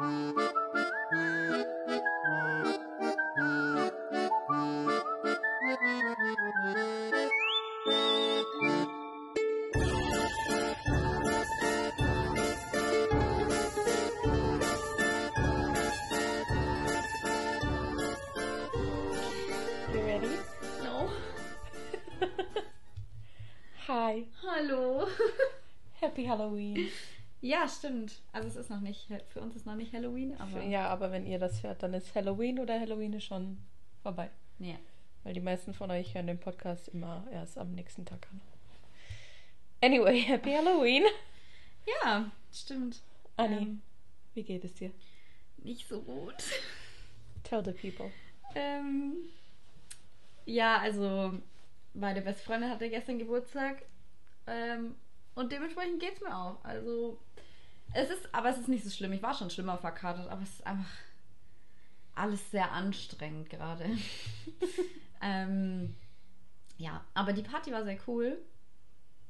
You Halloween. Ja, stimmt. Also es ist noch nicht, für uns ist noch nicht Halloween, aber Ja, aber wenn ihr das hört, dann ist Halloween oder Halloween ist schon vorbei. ja. Weil die meisten von euch hören den Podcast immer erst am nächsten Tag an. Anyway, Happy Halloween. Ja, stimmt. Anni, Ähm, wie geht es dir? nicht so gut. Tell the people. Ähm, ja, also meine beste Freundin hatte gestern Geburtstag ähm, und dementsprechend geht es mir auch. Also es ist, aber es ist nicht so schlimm. Ich war schon schlimmer verkartet, aber es ist einfach alles sehr anstrengend gerade. ähm, ja, aber die Party war sehr cool.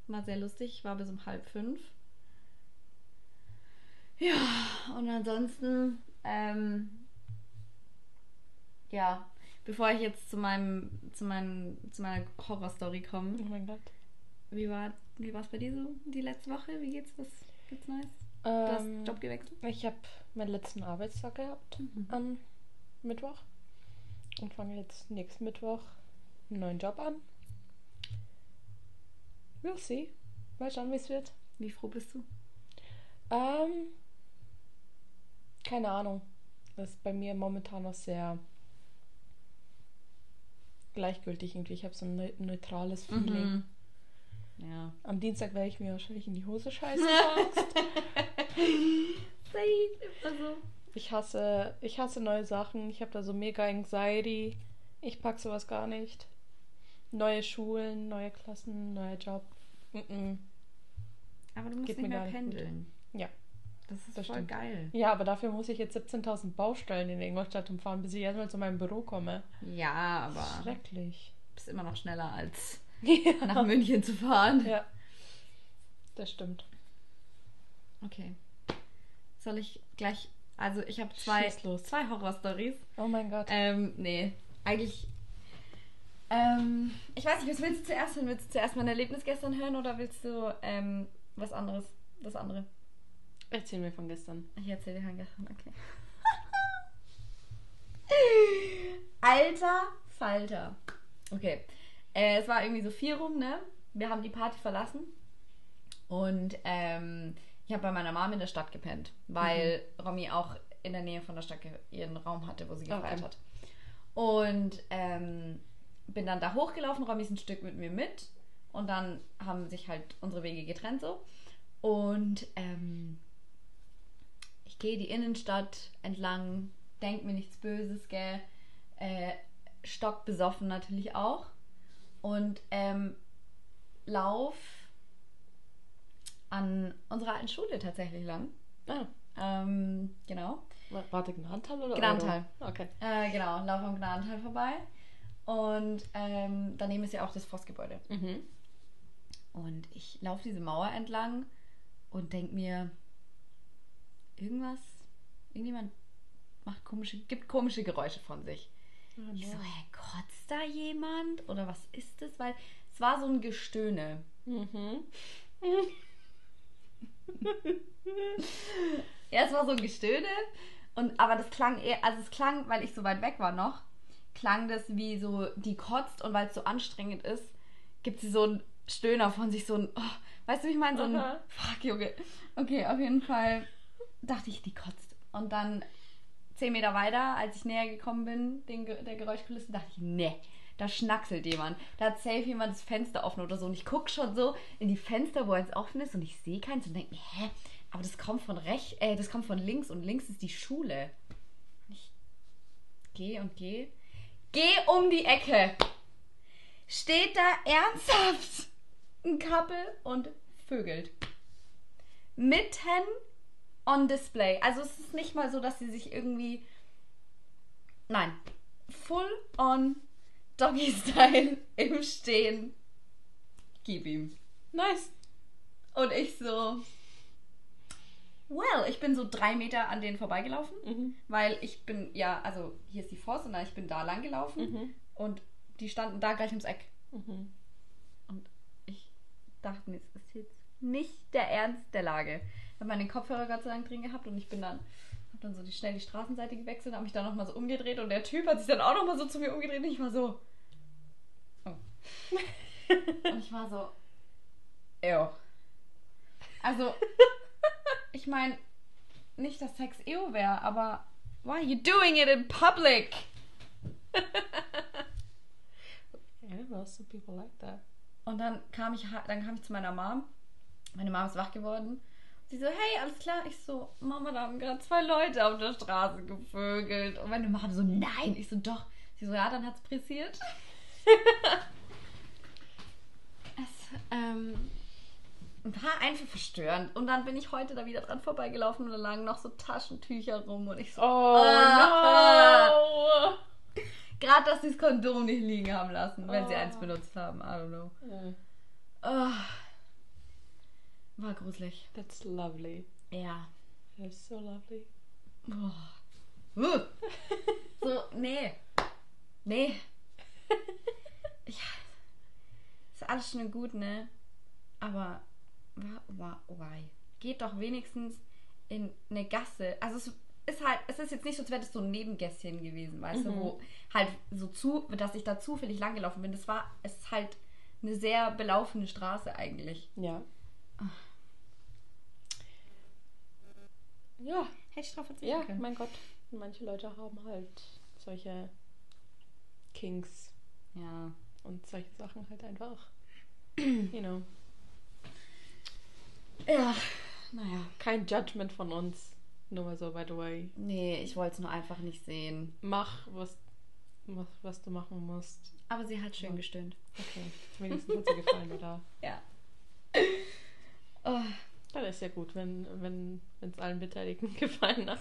War sehr lustig. Ich war bis um halb fünf. Ja, und ansonsten, ähm, ja, bevor ich jetzt zu meinem, zu meinem, zu meiner Horrorstory komme, Oh mein Gott. Wie war, wie bei dir so die letzte Woche? Wie geht's? Was gibt's Neues? Du hast Ähm, Job gewechselt? ich habe meinen letzten Arbeitstag gehabt Mhm. am Mittwoch und fange jetzt nächsten Mittwoch einen neuen Job an. We'll see. Mal schauen, wie es wird. Wie froh bist du? Ähm, keine Ahnung. Das ist bei mir momentan noch sehr gleichgültig irgendwie. Ich habe so ein neu- neutrales Feeling. Mhm. Ja. Am Dienstag werde ich mir wahrscheinlich in die Hose scheißen. Also, ich hasse, ich hasse neue Sachen. Ich habe da so mega Anxiety. Ich pack sowas gar nicht. Neue Schulen, neue Klassen, neuer Job. Mm-mm. aber du musst Geht nicht mehr nicht gut. pendeln. Ja. Das ist Das voll stimmt. geil. Ja, aber dafür muss ich jetzt 17.000 Baustellen in Ingolstadt umfahren, bis ich erstmal zu meinem Büro komme. Ja, aber Schrecklich. du bist immer noch schneller als Ja. nach München zu fahren. Ja. Das stimmt. Okay. Soll ich gleich. Also, ich habe zwei, zwei Horror-Stories. Oh mein Gott. Ähm, nee. Eigentlich. Ähm, ich weiß nicht, was willst du zuerst hören? Willst du zuerst mein Erlebnis gestern hören oder willst du ähm, was anderes? Das andere. Erzähl mir von gestern. Ich erzähle dir von gestern, okay. Alter Falter. Okay. Äh, es war irgendwie so vier rum, ne? Wir haben die Party verlassen. Und ähm, ich habe bei meiner Mom in der Stadt gepennt, weil Romy auch in der Nähe von der Stadt ihren Raum hatte, wo sie gefeiert Okay. hat. Und ähm, bin dann da hochgelaufen, Romy ist ein Stück mit mir mit. Und dann haben sich halt unsere Wege getrennt so. Und ähm, ich gehe die Innenstadt entlang, denk mir nichts Böses, gell. Äh, stockbesoffen natürlich auch. Und ähm, lauf an unserer alten Schule tatsächlich lang. Ah, Ähm, genau. wa- warte, Gnadental oder Gnadental. Okay. Äh, genau, lauf am Gnadental vorbei. Und ähm, daneben ist ja auch das Forstgebäude. Mhm. Und ich laufe diese Mauer entlang und denk mir, irgendwas, irgendjemand macht komische, gibt komische Geräusche von sich. Oh, Ich so, hä, kotzt da jemand? Oder was ist das? Weil es war so ein Gestöhne. Mhm. Ja, es war so ein Gestöhne. Und, aber das klang eher, also es klang, weil ich so weit weg war noch, klang das wie so, die kotzt und weil es so anstrengend ist, gibt sie so einen Stöhner von sich, so ein, oh, weißt du, wie ich meine? So ein, Aha. fuck, Junge. Okay, auf jeden Fall dachte ich, die kotzt. Und dann zehn Meter weiter, als ich näher gekommen bin, den, der Geräuschkulisse, dachte ich, ne, da schnackselt jemand. Da hat safe jemand das Fenster offen oder so. Und ich gucke schon so in die Fenster, wo eins offen ist und ich sehe keins und denke hä? Aber das kommt von rechts, äh, das kommt von links und links ist die Schule. Ich gehe und gehe. Geh um die Ecke. Steht da ernsthaft ein Couple und vögelt. Mitten on display. Also es ist nicht mal so, dass sie sich irgendwie. Nein. Full on Doggy-Style im Stehen. Gib ihm. Nice. Und ich so. Well, ich bin so drei Meter an denen vorbeigelaufen, Mhm. weil ich bin, ja, also hier ist die Forst und ich bin da lang gelaufen Mhm. und die standen da gleich ums Eck. Mhm. Und ich dachte mir, es ist jetzt nicht der Ernst der Lage. Habe meinen Kopfhörer Gott sei Dank drin gehabt und ich bin dann, habe dann so die, schnell die Straßenseite gewechselt, habe mich dann nochmal so umgedreht und der Typ hat sich dann auch nochmal so zu mir umgedreht und ich war so. Oh. und ich war so. Ew. Also, ich meine, nicht, dass Sex ew wäre, aber why are you doing it in public? Yeah, well, some people like that. Und dann kam ich, dann kam ich zu meiner Mom. Meine Mom ist wach geworden. Sie so, hey, alles klar. Ich so, Mama, da haben gerade zwei Leute auf der Straße gevögelt. Und meine Mom so, nein. Ich so, doch. Sie so, ja, dann hat's pressiert. es ähm, war einfach verstörend. Und dann bin ich heute da wieder dran vorbeigelaufen und da lagen noch so Taschentücher rum. Und ich so, Oh Ah. no! gerade, dass sie das Kondom nicht liegen haben lassen, wenn sie Oh. eins benutzt haben. I don't know. Yeah, Oh. War gruselig. that's lovely. Ja. That's so lovely. Oh. Uh. So, nee. Nee. Ja. Ist alles schön und gut, ne? Aber why? Geht doch wenigstens in eine Gasse. Also es ist halt, es ist jetzt nicht so, als wäre das so ein Nebengässchen gewesen, weißt du, Mhm. wo halt so zu, dass ich da zufällig langgelaufen bin. Das war, es ist halt eine sehr belaufene Straße eigentlich. Ja. Ja, Hätte ich drauf verzichten ja, können. mein Gott. Manche Leute haben halt solche Kinks Ja. und solche Sachen halt einfach. You know. Ja, naja. Kein Judgment von uns. Nur mal so, by the way. Nee, ich wollte es nur einfach nicht sehen. Mach, was, was, was du machen musst. Aber sie hat schön Ja. gestöhnt. Okay. Wenigstens hat sie gefallen, oder? Ja. Oh, Dann ist ja gut, wenn wenn es allen Beteiligten gefallen hat.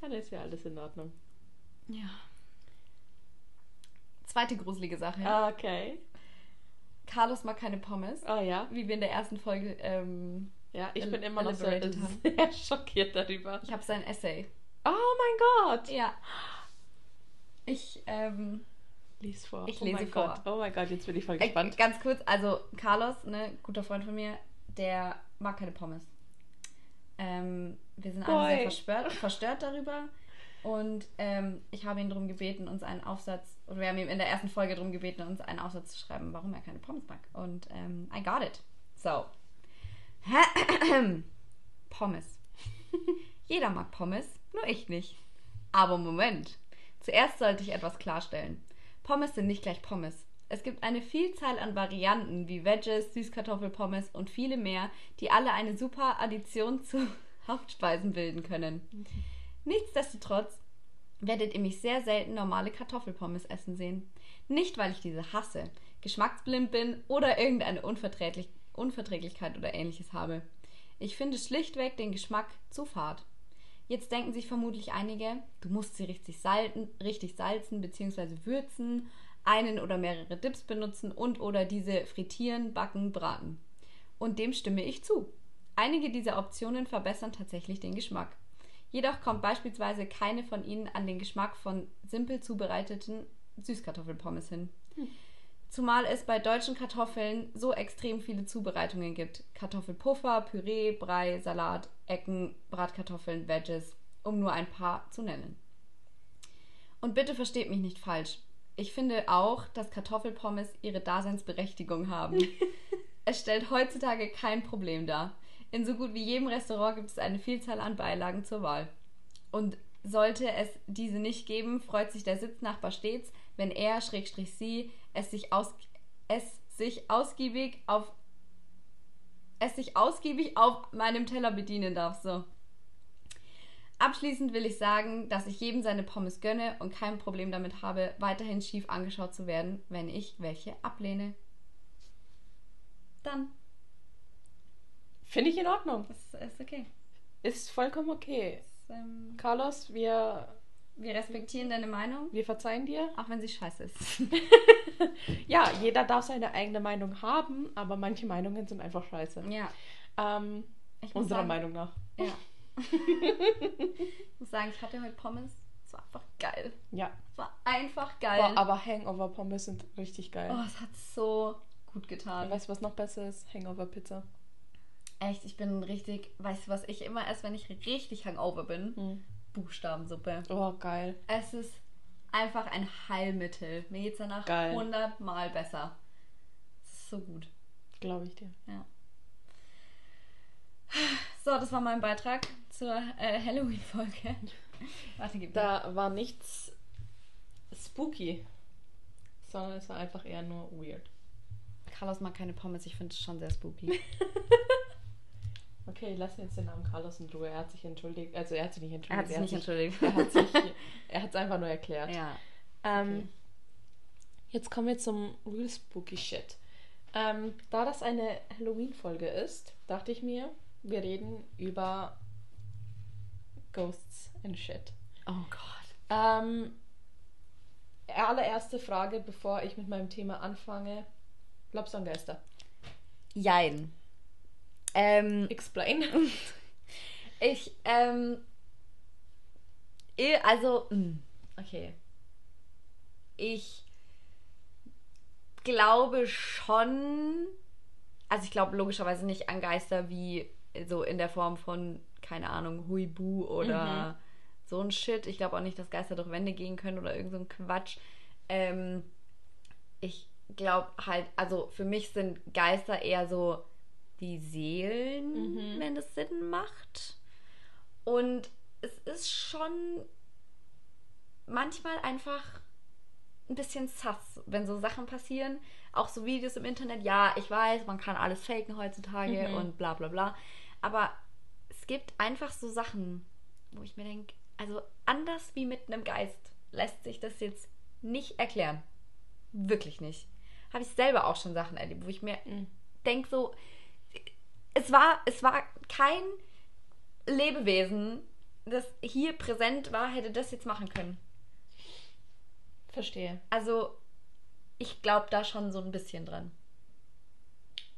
Dann ist ja alles in Ordnung. ja. Zweite gruselige Sache. Ah, Okay. Carlos mag keine Pommes. Oh ja. Wie wir in der ersten Folge. Ähm, Ja, ich bin immer noch haben. sehr schockiert darüber. ich habe sein Essay. Oh mein Gott! Ja. Ich, ähm. Lies vor. Ich oh lese vor. Gott. Oh mein Gott, jetzt bin ich voll äh, gespannt. Ganz kurz, also Carlos, ne, guter Freund von mir, der mag keine Pommes. Ähm, wir sind alle sehr Boy. verstört, verstört darüber. Und ähm, ich habe ihn darum gebeten, uns einen Aufsatz, oder wir haben ihm in der ersten Folge darum gebeten, uns einen Aufsatz zu schreiben, warum er keine Pommes mag. Und ähm, I got it. So. Pommes. Jeder mag Pommes, nur ich nicht. Aber Moment. Zuerst sollte ich etwas klarstellen. Pommes sind nicht gleich Pommes. Es gibt eine Vielzahl an Varianten wie Veggies, Süßkartoffelpommes und viele mehr, die alle eine super Addition zu Hauptspeisen bilden können. Nichtsdestotrotz werdet ihr mich sehr selten normale Kartoffelpommes essen sehen. Nicht, weil ich diese hasse, geschmacksblind bin oder irgendeine Unverträglich Unverträglichkeit oder ähnliches habe. Ich finde schlichtweg den Geschmack zu fad. Jetzt denken sich vermutlich einige, du musst sie richtig salzen, richtig salzen bzw. würzen, einen oder mehrere Dips benutzen und oder diese frittieren, backen, braten. Und dem stimme ich zu. Einige dieser Optionen verbessern tatsächlich den Geschmack. Jedoch kommt beispielsweise keine von ihnen an den Geschmack von simpel zubereiteten Süßkartoffelpommes hin. Zumal es bei deutschen Kartoffeln so extrem viele Zubereitungen gibt. Kartoffelpuffer, Püree, Brei, Salat, Ecken, Bratkartoffeln, Veggies, um nur ein paar zu nennen. Und bitte versteht mich nicht falsch. Ich finde auch, dass Kartoffelpommes ihre Daseinsberechtigung haben. es stellt heutzutage kein Problem dar. In so gut wie jedem Restaurant gibt es eine Vielzahl an Beilagen zur Wahl. Und sollte es diese nicht geben, freut sich der Sitznachbar stets, wenn er, Schrägstrich sie, es sich, aus, es sich ausgiebig auf es sich ausgiebig auf meinem Teller bedienen darf. So. Abschließend will ich sagen, dass ich jedem seine Pommes gönne und kein Problem damit habe, weiterhin schief angeschaut zu werden, wenn ich welche ablehne. Dann. Finde ich in Ordnung. Das ist okay. Ist vollkommen okay. Das, ähm, Carlos, wir Wir respektieren deine Meinung, Wir verzeihen dir. auch wenn sie scheiße ist. Ja, jeder darf seine eigene Meinung haben, aber manche Meinungen sind einfach scheiße. ja. Ähm, unserer sagen, Meinung nach. Ja. ich muss sagen, ich hatte heute Pommes. Es war einfach geil. Ja. Es war einfach geil. Boah, aber Hangover-Pommes sind richtig geil. oh, es hat so gut getan. Weißt du, was noch besser ist? Hangover-Pizza. Echt, ich bin richtig, weißt du, was ich immer esse, wenn ich richtig hangover bin? Hm. Buchstabensuppe. Oh, geil. Es ist einfach ein Heilmittel. Mir geht's danach Geil. 100 Mal besser. Es so gut. Glaube ich dir. Ja. So, das war mein Beitrag zur äh, Halloween-Folge. Warte, gib. Da war nichts spooky, sondern es war einfach eher nur weird. Carlos mag keine Pommes, ich finde es schon sehr spooky. Okay, lassen jetzt den Namen Carlos in Ruhe. Er hat sich entschuldigt. Also er hat sich nicht entschuldigt. Er hat sich nicht entschuldigt. Er hat sich, er hat es einfach nur erklärt. ja. Ähm, okay. Jetzt kommen wir zum Real Spooky Shit. Ähm, da das eine Halloween-Folge ist, dachte ich mir, wir reden über Ghosts and Shit. Oh Gott. Ähm, allererste Frage, bevor ich mit meinem Thema anfange. Glaubst du an Geister? Jein. Ähm, Explain. ich, ähm, also, mh, okay. Ich glaube schon, also ich glaube logischerweise nicht an Geister wie so in der Form von, keine Ahnung, Huibu oder Mhm. so ein Shit. Ich glaube auch nicht, dass Geister durch Wände gehen können oder irgend so ein Quatsch. Ähm, ich glaube halt, also für mich sind Geister eher so die Seelen, Mhm. wenn es Sinn macht. Und es ist schon manchmal einfach ein bisschen sass, wenn so Sachen passieren. Auch so Videos im Internet. Ja, ich weiß, man kann alles faken heutzutage Mhm. und bla bla bla. Aber es gibt einfach so Sachen, wo ich mir denke, also anders wie mit einem Geist lässt sich das jetzt nicht erklären. Wirklich nicht. Habe ich selber auch schon Sachen erlebt, wo ich mir Mhm. denke so, es war, es war kein Lebewesen, das hier präsent war, hätte das jetzt machen können. Verstehe. Also, ich glaube da schon so ein bisschen dran.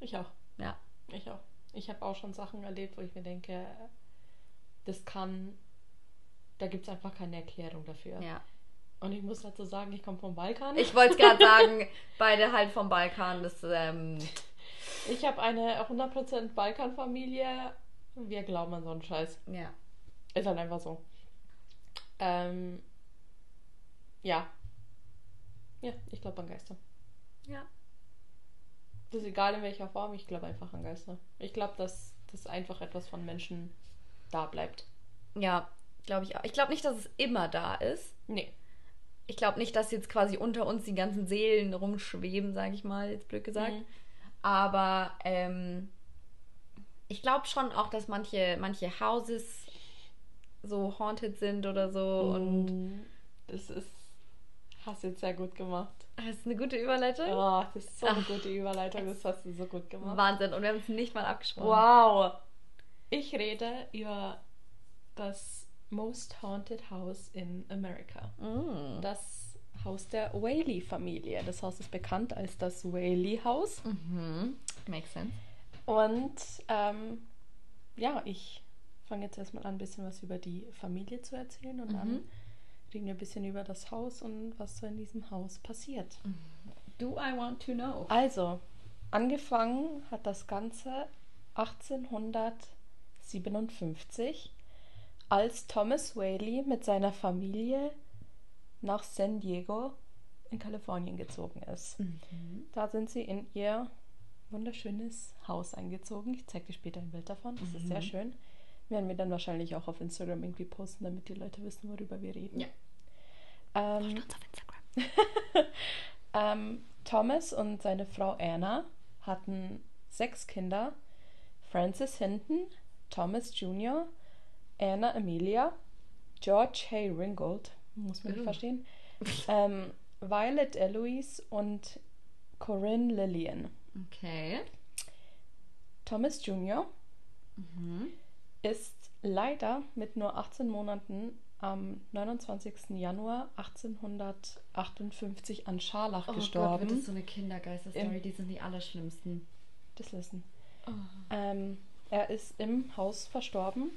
Ich auch. Ja. Ich auch. Ich habe auch schon Sachen erlebt, wo ich mir denke, das kann. Da gibt es einfach keine Erklärung dafür. Ja. Und ich muss dazu sagen, ich komme vom Balkan. Ich wollte gerade sagen, beide halt vom Balkan, das, ähm, Ich habe eine 100% Balkan-Familie. Wir glauben an so einen Scheiß. ja. Ist halt einfach so. Ähm, ja. Ja, ich glaube an Geister. Ja. Das ist egal in welcher Form, ich glaube einfach an Geister. Ich glaube, dass das einfach etwas von Menschen da bleibt. Ja, glaube ich auch. Ich glaube nicht, dass es immer da ist. Nee. Ich glaube nicht, dass jetzt quasi unter uns die ganzen Seelen rumschweben, sage ich mal, jetzt blöd gesagt. Mhm. Aber ähm, ich glaube schon auch, dass manche, manche Houses so haunted sind oder so. Und Und das ist. Hast du jetzt sehr gut gemacht. Das ist eine gute Überleitung. Oh, das ist so eine Ach. gute Überleitung, das hast du so gut gemacht. Wahnsinn. Und wir haben es nicht mal abgesprochen. Wow. Ich rede über das Most Haunted House in America. Mm. Das Haus der Whaley-Familie. Das Haus ist bekannt als das Whaley-Haus. Mhm. Makes sense. Und ähm, ja, ich fange jetzt erstmal an, ein bisschen was über die Familie zu erzählen und dann Mhm. Reden wir ein bisschen über das Haus und was so in diesem Haus passiert. Do I want to know? Also, angefangen hat das Ganze 1857, als Thomas Whaley mit seiner Familie nach San Diego in Kalifornien gezogen ist. Mhm. Da sind sie in ihr wunderschönes Haus eingezogen. Ich zeige dir später ein Bild davon. Das ist sehr Mhm. schön. Werden wir dann wahrscheinlich auch auf Instagram irgendwie posten, damit die Leute wissen, worüber wir reden. Ja. Ähm, uns auf Instagram. ähm, Thomas und seine Frau Anna hatten sechs Kinder. Francis Hinton, Thomas Jr., Anna Amelia, George Hay Ringgold, muss man nicht Uh. verstehen, ähm, Violet Eloise und Corinne Lillian. Okay. Thomas Jr. Mhm. Ist leider mit nur 18 Monaten am 29. Januar 1858 an Scharlach Oh gestorben. Gott, wird das so eine Kindergeisterstory? Die sind die allerschlimmsten. das listen. Oh. Ähm, er ist im Haus verstorben.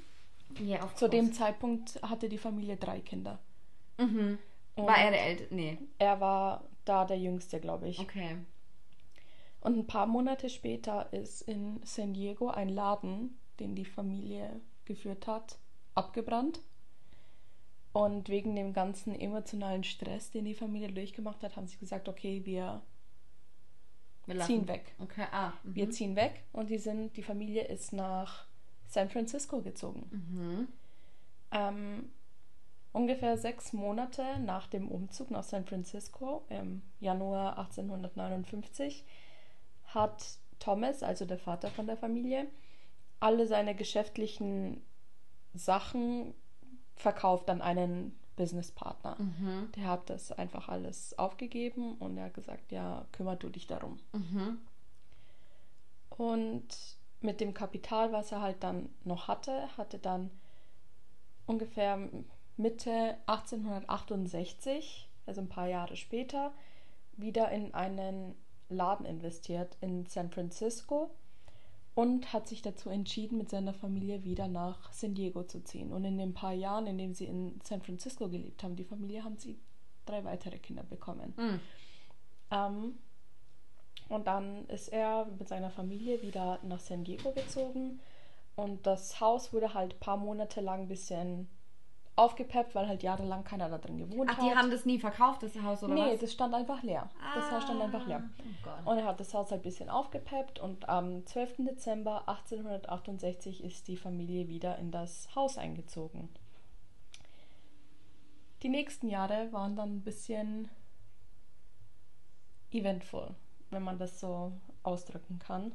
Ja, auf Zu dem Zeitpunkt hatte die Familie drei Kinder. Mhm. War er der Älteste? Nee. er war da der Jüngste, glaube ich. Okay. Und ein paar Monate später ist in San Diego ein Laden, den die Familie geführt hat, abgebrannt. Und wegen dem ganzen emotionalen Stress, den die Familie durchgemacht hat, haben sie gesagt, okay, wir Wir ziehen weg. Okay, ah. Mhm. Wir ziehen weg und die sind, die Familie ist nach San Francisco gezogen. Mhm. Ähm, ungefähr sechs Monate nach dem Umzug nach San Francisco im Januar 1859 hat Thomas, also der Vater von der Familie, alle seine geschäftlichen Sachen verkauft an einen Businesspartner. Mhm. Der hat das einfach alles aufgegeben und er hat gesagt, ja, kümmer du dich darum. Mhm. Und mit dem Kapital, was er halt dann noch hatte, hatte dann ungefähr Mitte 1868, also ein paar Jahre später, wieder in einen Laden investiert in San Francisco und hat sich dazu entschieden, mit seiner Familie wieder nach San Diego zu ziehen. Und in den paar Jahren, in denen sie in San Francisco gelebt haben, die Familie, haben sie drei weitere Kinder bekommen. Mhm. Ähm, und dann ist er mit seiner Familie wieder nach San Diego gezogen. Und das Haus wurde halt ein paar Monate lang ein bisschen aufgepeppt, weil halt jahrelang keiner da drin gewohnt Ach, hat. die haben das nie verkauft, das Haus, oder nee, was? das stand einfach leer. Das Haus stand einfach leer. Oh Gott. Und er hat das Haus halt ein bisschen aufgepeppt und am 12. Dezember 1868 ist die Familie wieder in das Haus eingezogen. Die nächsten Jahre waren dann ein bisschen eventful, wenn man das so ausdrücken kann.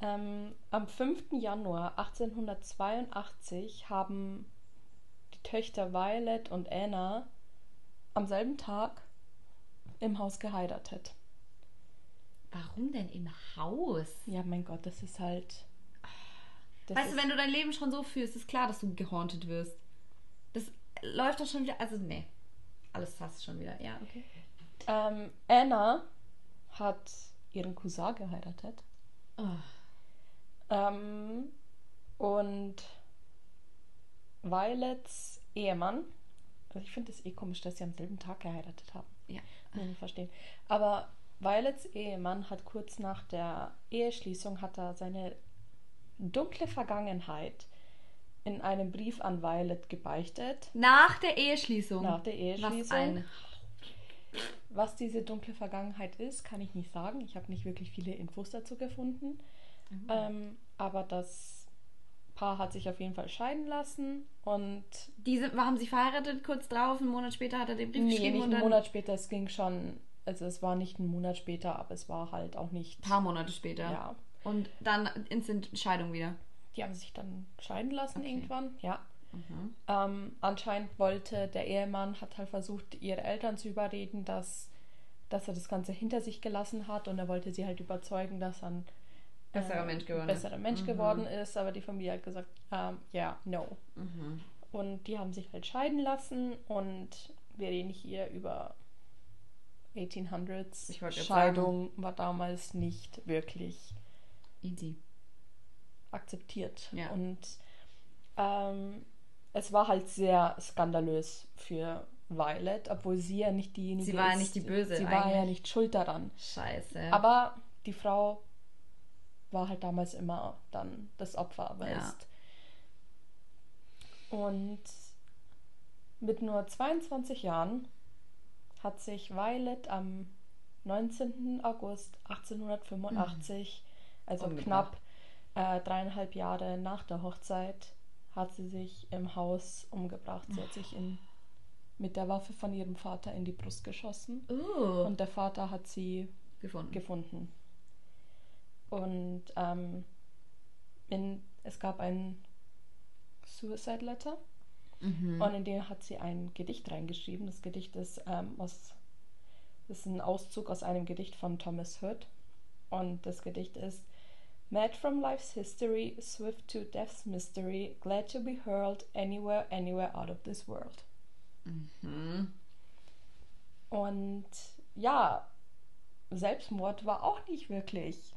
Ähm, am 5. Januar 1882 haben Töchter Violet und Anna am selben Tag im Haus geheiratet. Warum denn im Haus? Ja, mein Gott, das ist halt. Das weißt ist, du, wenn du dein Leben schon so führst, ist klar, dass du gehauntet wirst. Das läuft doch schon wieder. Also, nee. Alles hast du schon wieder. Ja, okay. ähm, Anna hat ihren Cousin geheiratet. Oh. Ähm, und Violets Ehemann. Also ich finde es eh komisch, dass sie am selben Tag geheiratet haben. Ja. Ich verstehen. Aber Violets Ehemann hat kurz nach der Eheschließung hat er seine dunkle Vergangenheit in einem Brief an Violet gebeichtet. Nach der Eheschließung. Nach der Eheschließung. Was ein. Was diese dunkle Vergangenheit ist, kann ich nicht sagen. Ich habe nicht wirklich viele Infos dazu gefunden. Mhm. Ähm, aber das Paar hat sich auf jeden Fall scheiden lassen und Diese, haben sie verheiratet kurz drauf, einen Monat später hat er den Brief nee, geschrieben nicht und einen dann Monat später, es ging schon, also es war nicht einen Monat später, aber es war halt auch nicht. ein paar Monate später. Ja. Und dann instant Scheidung wieder. Die haben sich dann scheiden lassen Okay. irgendwann, ja. Mhm. Ähm, anscheinend wollte der Ehemann, hat halt versucht, ihre Eltern zu überreden, dass, dass er das Ganze hinter sich gelassen hat und er wollte sie halt überzeugen, dass er ein Besserer äh, Mensch geworden besserer ist. Mensch Mhm. geworden ist, aber die Familie hat gesagt, ähm, ja, no. Mhm. Und die haben sich halt scheiden lassen und wir reden hier über 1800s. Ich wollte gerade Scheidung war damals nicht wirklich Easy. akzeptiert. Ja. Und ähm, es war halt sehr skandalös für Violet, obwohl sie ja nicht diejenige Sie war ja ist. nicht die Böse Sie war ja eigentlich. nicht schuld daran. Scheiße. Aber die Frau war halt damals immer dann das Opfer, Ja. weißt. Und mit nur 22 Jahren hat sich Violet am 19. August 1885, also Umgebracht. knapp äh, dreieinhalb Jahre nach der Hochzeit, hat sie sich im Haus umgebracht. Sie hat sich in, mit der Waffe von ihrem Vater in die Brust geschossen. Oh. Und der Vater hat sie gefunden. gefunden. Und ähm, in, es gab ein Suicide Letter mhm. und in dem hat sie ein Gedicht reingeschrieben. Das Gedicht ist, ähm, aus, ist ein Auszug aus einem Gedicht von Thomas Hood. Und das Gedicht ist Mad from life's history, swift to death's mystery, glad to be hurled anywhere, anywhere out of this world. Mhm. Und ja, Selbstmord war auch nicht wirklich.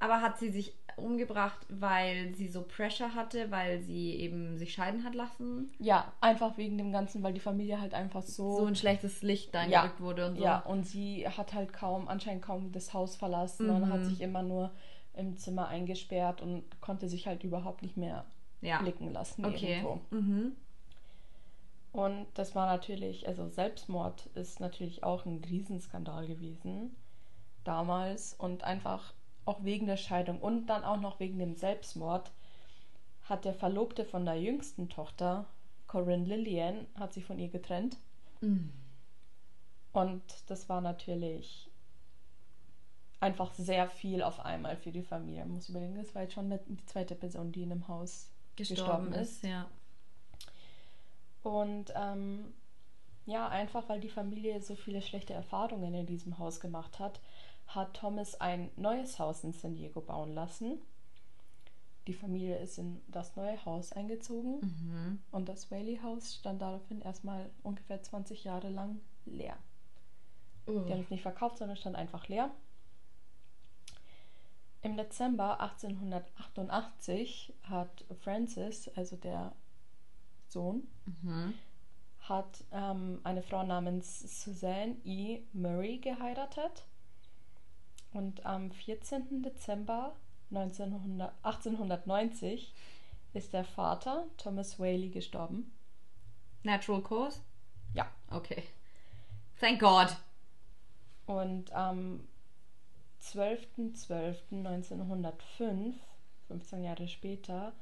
Aber hat sie sich umgebracht, weil sie so Pressure hatte, weil sie eben sich scheiden hat lassen? Ja, einfach wegen dem Ganzen, weil die Familie halt einfach so. So ein schlechtes Licht da Ja. wurde und so. Ja, und sie hat halt kaum, anscheinend kaum das Haus verlassen und hat sich immer nur im Zimmer eingesperrt und konnte sich halt überhaupt nicht mehr Ja. blicken lassen Okay. irgendwo. Mhm. Und das war natürlich, also Selbstmord ist natürlich auch ein Riesenskandal gewesen damals und einfach auch wegen der Scheidung und dann auch noch wegen dem Selbstmord hat der Verlobte von der jüngsten Tochter, Corinne Lillian, hat sich von ihr getrennt. Mhm. Und das war natürlich einfach sehr viel auf einmal für die Familie. Man muss überlegen, das war jetzt schon die zweite Person, die in einem Haus gestorben, ist. ja. Und ähm, ja, einfach weil die Familie so viele schlechte Erfahrungen in diesem Haus gemacht hat, hat Thomas ein neues Haus in San Diego bauen lassen. Die Familie ist in das neue Haus eingezogen Mhm. und das Whaley House stand daraufhin erstmal ungefähr 20 Jahre lang leer. Uh. Die haben es nicht verkauft, sondern stand einfach leer. Im Dezember 1888 hat Francis, also der Sohn, Mhm. hat ähm, eine Frau namens Suzanne E. Murray geheiratet. Und am 14. Dezember 1900, 1890 ist der Vater, Thomas Whaley, gestorben. Natural Cause? Ja. Okay. Thank God. Und am 12.12.1905, 15 Jahre später,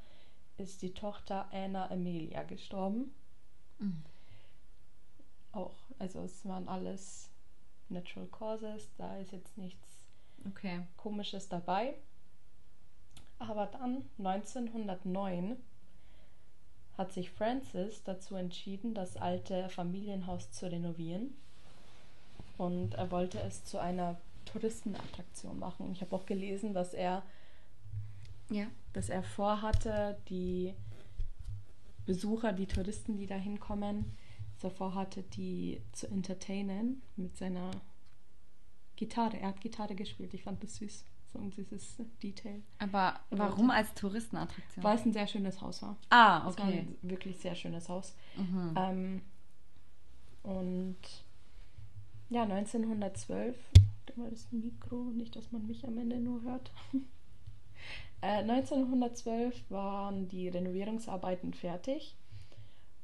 ist die Tochter Anna Amelia gestorben. Mhm. Auch, also es waren alles Natural Causes, da ist jetzt nichts Okay. Komisches dabei. Aber dann 1909 hat sich Francis dazu entschieden, das alte Familienhaus zu renovieren. Und er wollte es zu einer Touristenattraktion machen. Ich habe auch gelesen, dass er, Ja. dass er vorhatte, die Besucher, die Touristen, die da hinkommen, so vorhatte, die zu entertainen mit seiner Gitarre. Er hat Gitarre gespielt. Ich fand das süß. So ein süßes Detail. Aber warum als Touristenattraktion? Weil es ein sehr schönes Haus war. Ah, Es war okay. ein wirklich sehr schönes Haus. Mhm. Ähm, und ja, 1912, warte mal das Mikro, nicht, dass man mich am Ende nur hört. äh, 1912 waren die Renovierungsarbeiten fertig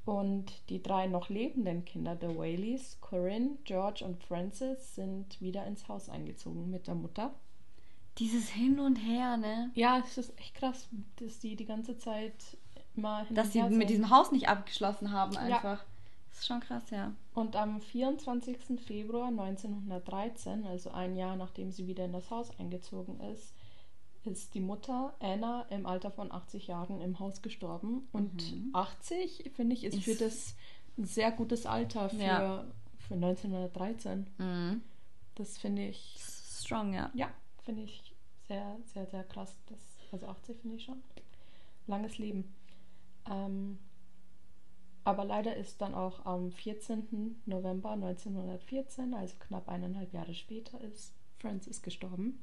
und die drei noch lebenden Kinder der Whaleys, Corinne, George und Francis, sind wieder ins Haus eingezogen mit der Mutter. Dieses Hin und Her, ne? Ja, es ist echt krass, dass die die ganze Zeit mal hin Dass sie mit diesem Haus nicht abgeschlossen haben Ja. einfach. Das ist schon krass, ja. Und am 24. Februar 1913, also ein Jahr nachdem sie wieder in das Haus eingezogen ist, ist die Mutter Anna im Alter von 80 Jahren im Haus gestorben. Und 80, finde ich, ist, für Ist- das ein sehr gutes Alter für, Ja. für 1913. Mhm. Das finde ich, strong, ja. ja, finde ich sehr, sehr, sehr krass. Das, also 80 finde ich schon. Langes Leben. Ähm, aber leider ist dann auch am 14. November 1914, also knapp eineinhalb Jahre später, ist Francis gestorben.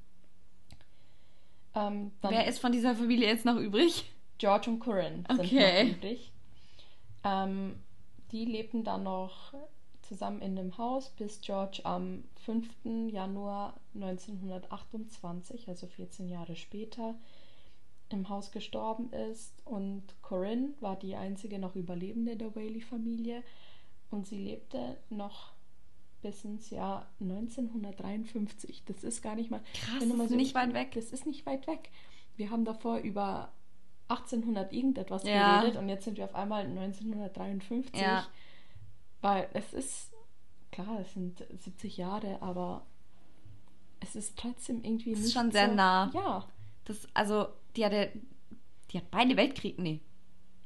Ähm, Wer ist von dieser Familie jetzt noch übrig? George und Corinne sind Okay. noch übrig. Ähm, die lebten dann noch zusammen in dem Haus, bis George am 5. Januar 1928, also 14 Jahre später, im Haus gestorben ist. Und Corinne war die einzige noch Überlebende der Whaley-Familie. Und sie lebte noch bis ins Jahr 1953. Das ist gar nicht mal. Krass, wenn du mal ist so nicht weit weg. Das ist nicht weit weg. Wir haben davor über 1800 irgendetwas Ja. geredet und jetzt sind wir auf einmal 1953. Ja. Weil es ist, klar, es sind 70 Jahre, aber es ist trotzdem irgendwie Das ist nicht schon sehr so, nah. Ja, Das, also, die hatte. Die hat beide Weltkriege. Nee.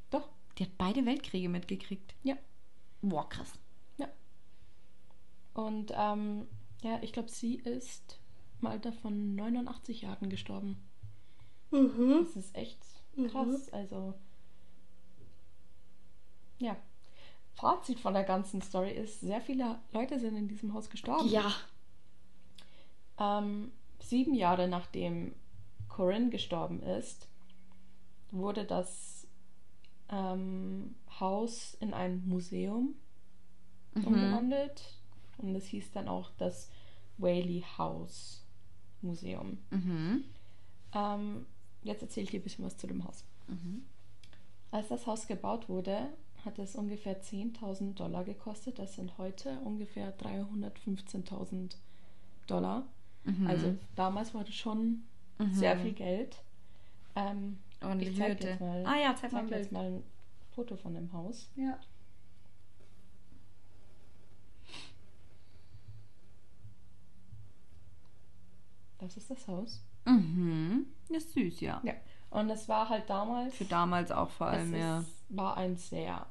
doch, Die hat beide Weltkriege mitgekriegt. ja. Boah, krass. Und ähm, ja, ich glaube, sie ist im Alter von 89 Jahren gestorben. Das ist echt krass. Also, ja. Fazit von der ganzen Story ist, sehr viele Leute sind in diesem Haus gestorben. Ja. Ähm, sieben Jahre nachdem Corinne gestorben ist, wurde das ähm, Haus in ein Museum Mhm. umgewandelt. Und es hieß dann auch das Whaley House Museum. Mhm. Ähm, jetzt erzähle ich dir ein bisschen was zu dem Haus. Mhm. Als das Haus gebaut wurde, hat es ungefähr 10.000 Dollar gekostet. Das sind heute ungefähr 315.000 Dollar. Mhm. Also damals war das schon sehr viel Geld. Ähm, Und ich zeige jetzt mal, Ah ja, zeig mal zeig jetzt mal ein Foto von dem Haus. Ja. Das ist das Haus. Mhm. Das ist süß, ja. Ja. Und es war halt damals. Für damals auch vor es allem, ja. ist, war ein sehr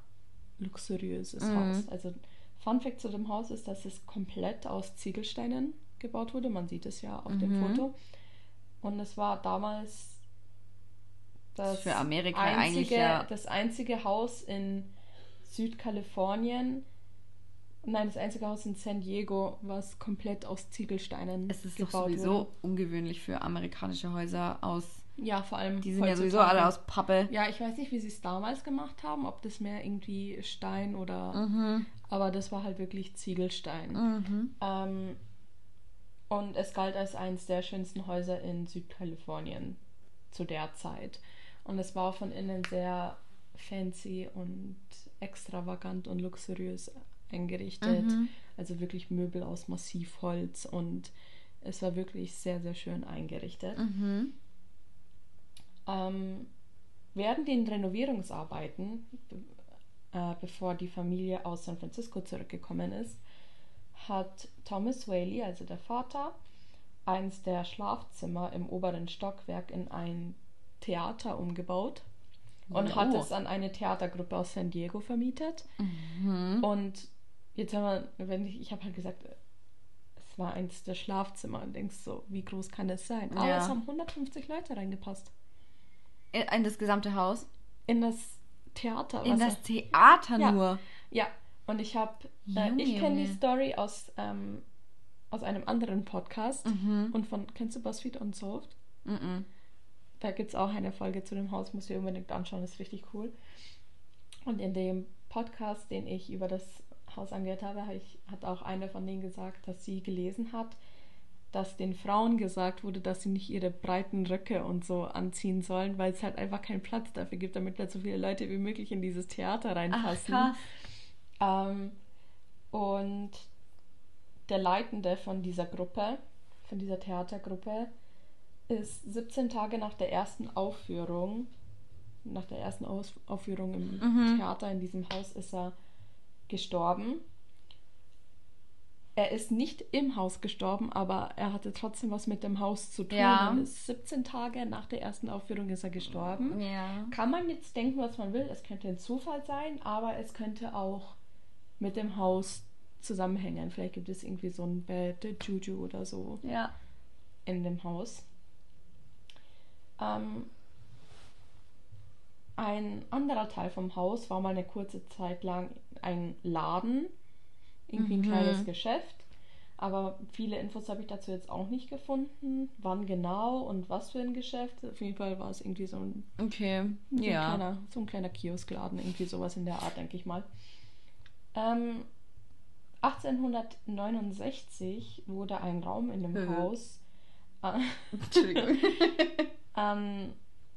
luxuriöses Mhm. Haus. Also Fun Fact zu dem Haus ist, dass es komplett aus Ziegelsteinen gebaut wurde. Man sieht es ja auf dem Mhm. Foto. Und es war damals das Für Amerika einzige, eigentlich ja- das einzige Haus in Südkalifornien. Nein, das einzige Haus in San Diego, was komplett aus Ziegelsteinen Es ist doch gebaut sowieso wurde. ungewöhnlich für amerikanische Häuser aus. Ja, vor allem. Die sind ja sowieso alle aus Pappe. Ja, ich weiß nicht, wie sie es damals gemacht haben, ob das mehr irgendwie Stein oder. Mhm. Aber das war halt wirklich Ziegelstein. Mhm. Ähm, und es galt als eines der schönsten Häuser in Südkalifornien zu der Zeit. Und es war von innen sehr fancy und extravagant und luxuriös eingerichtet. Mhm. Also wirklich Möbel aus Massivholz und es war wirklich sehr, sehr schön eingerichtet. Mhm. Ähm, während den Renovierungsarbeiten, be- äh, bevor die Familie aus San Francisco zurückgekommen ist, hat Thomas Whaley, also der Vater, eins der Schlafzimmer im oberen Stockwerk in ein Theater umgebaut und Ja. hat es an eine Theatergruppe aus San Diego vermietet. Mhm. Und jetzt haben wir, wenn ich, ich habe halt gesagt, es war eins der Schlafzimmer und denkst so, wie groß kann das sein? Aber Ja. es haben 150 Leute reingepasst. In das gesamte Haus? In das Theater. In was das er- Theater Ja. nur. ja, und ich habe, äh, ich kenne die. Story aus, ähm, aus einem anderen Podcast Mhm. und von, kennst du BuzzFeed Unsolved? Mhm. Da gibt es auch eine Folge zu dem Haus, muss ich unbedingt anschauen, ist richtig cool. Und in dem Podcast, den ich über das Haus angehört habe, hat auch eine von denen gesagt, dass sie gelesen hat, dass den Frauen gesagt wurde, dass sie nicht ihre breiten Röcke und so anziehen sollen, weil es halt einfach keinen Platz dafür gibt, damit halt so viele Leute wie möglich in dieses Theater Ach, reinpassen. krass. Ähm, und der Leitende von dieser Gruppe, von dieser Theatergruppe, ist 17 Tage nach der ersten Aufführung, nach der ersten Aus Aufführung im Mhm. Theater in diesem Haus, ist er gestorben. Er ist nicht im Haus gestorben, aber er hatte trotzdem was mit dem Haus zu tun. Ja. Und ist 17 Tage nach der ersten Aufführung ist er gestorben. Ja. Kann man jetzt denken, was man will. Es könnte ein Zufall sein, aber es könnte auch mit dem Haus zusammenhängen. Vielleicht gibt es irgendwie so ein Bad Juju oder so Ja. in dem Haus. Ähm, ein anderer Teil vom Haus war mal eine kurze Zeit lang ein Laden, irgendwie ein Mhm. kleines Geschäft. Aber viele Infos habe ich dazu jetzt auch nicht gefunden. Wann genau und was für ein Geschäft. Auf jeden Fall war es irgendwie so ein Okay. so Ja. Ein kleiner, so ein kleiner Kioskladen, irgendwie sowas in der Art, denke ich mal. Ähm, 1869 wurde ein Raum in dem. Haus äh, Entschuldigung. ähm,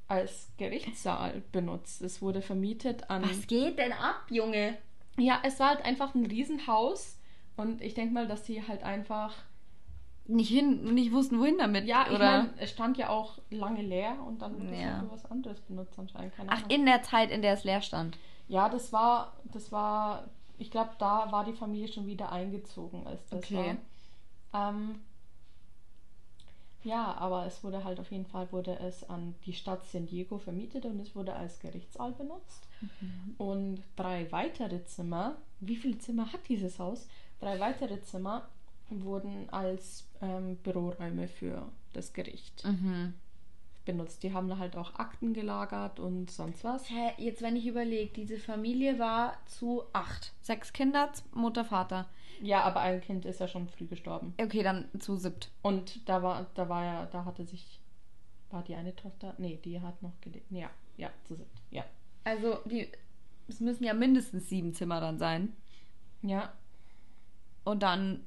als Gerichtssaal benutzt. Es wurde vermietet an. Was geht denn ab, Junge? Ja, es war halt einfach ein Riesenhaus und ich denke mal, dass die halt einfach. Nicht hin, nicht wussten, wohin damit. Ja, ich oder? meine, es stand ja auch lange leer und dann wurde es Ja. halt für was anderes benutzt anscheinend. Keine Ach, Ahnung. in der Zeit, in der es leer stand. Ja, das war, das war, ich glaube, da war die Familie schon wieder eingezogen, als das Okay. war. Ähm, ja, aber es wurde halt auf jeden Fall wurde es an die Stadt San Diego vermietet und es wurde als Gerichtssaal benutzt. Und drei weitere Zimmer, wie viele Zimmer hat dieses Haus? Drei weitere Zimmer wurden als ähm, Büroräume für das Gericht Mhm. Benutzt. Die haben da halt auch Akten gelagert und sonst was. Hä, jetzt wenn ich überlege, diese Familie war zu acht. Sechs Kinder, Mutter, Vater. Ja, aber ein Kind ist ja schon früh gestorben. Okay, dann zu siebt. Und da war, da war ja, da hatte sich, war die eine Tochter, nee, die hat noch gelebt. Ja, ja, zu siebt. Ja. Also, die, es müssen ja mindestens sieben Zimmer dann sein. Ja. Und dann,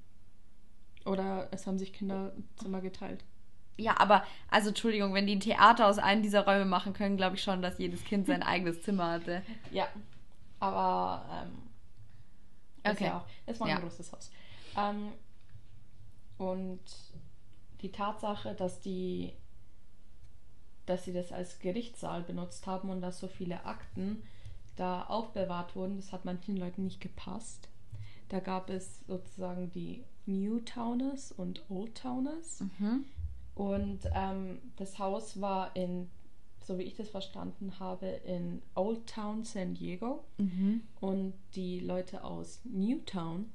Oder es haben sich Kinderzimmer geteilt. Ja, aber, also Entschuldigung, wenn die ein Theater aus einem dieser Räume machen können, glaube ich schon, dass jedes Kind sein eigenes Zimmer hatte. Ja. Aber ähm, ist Okay. ja auch, es war Ja. ein großes Haus. Ähm, und die Tatsache, dass die dass sie das als Gerichtssaal benutzt haben und dass so viele Akten da aufbewahrt wurden, das hat manchen Leuten nicht gepasst. Da gab es sozusagen die Newtowners und Oldtowners. Mhm. Und ähm, das Haus war in, so wie ich das verstanden habe, in Old Town San Diego. Mhm. Und die Leute aus Newtown,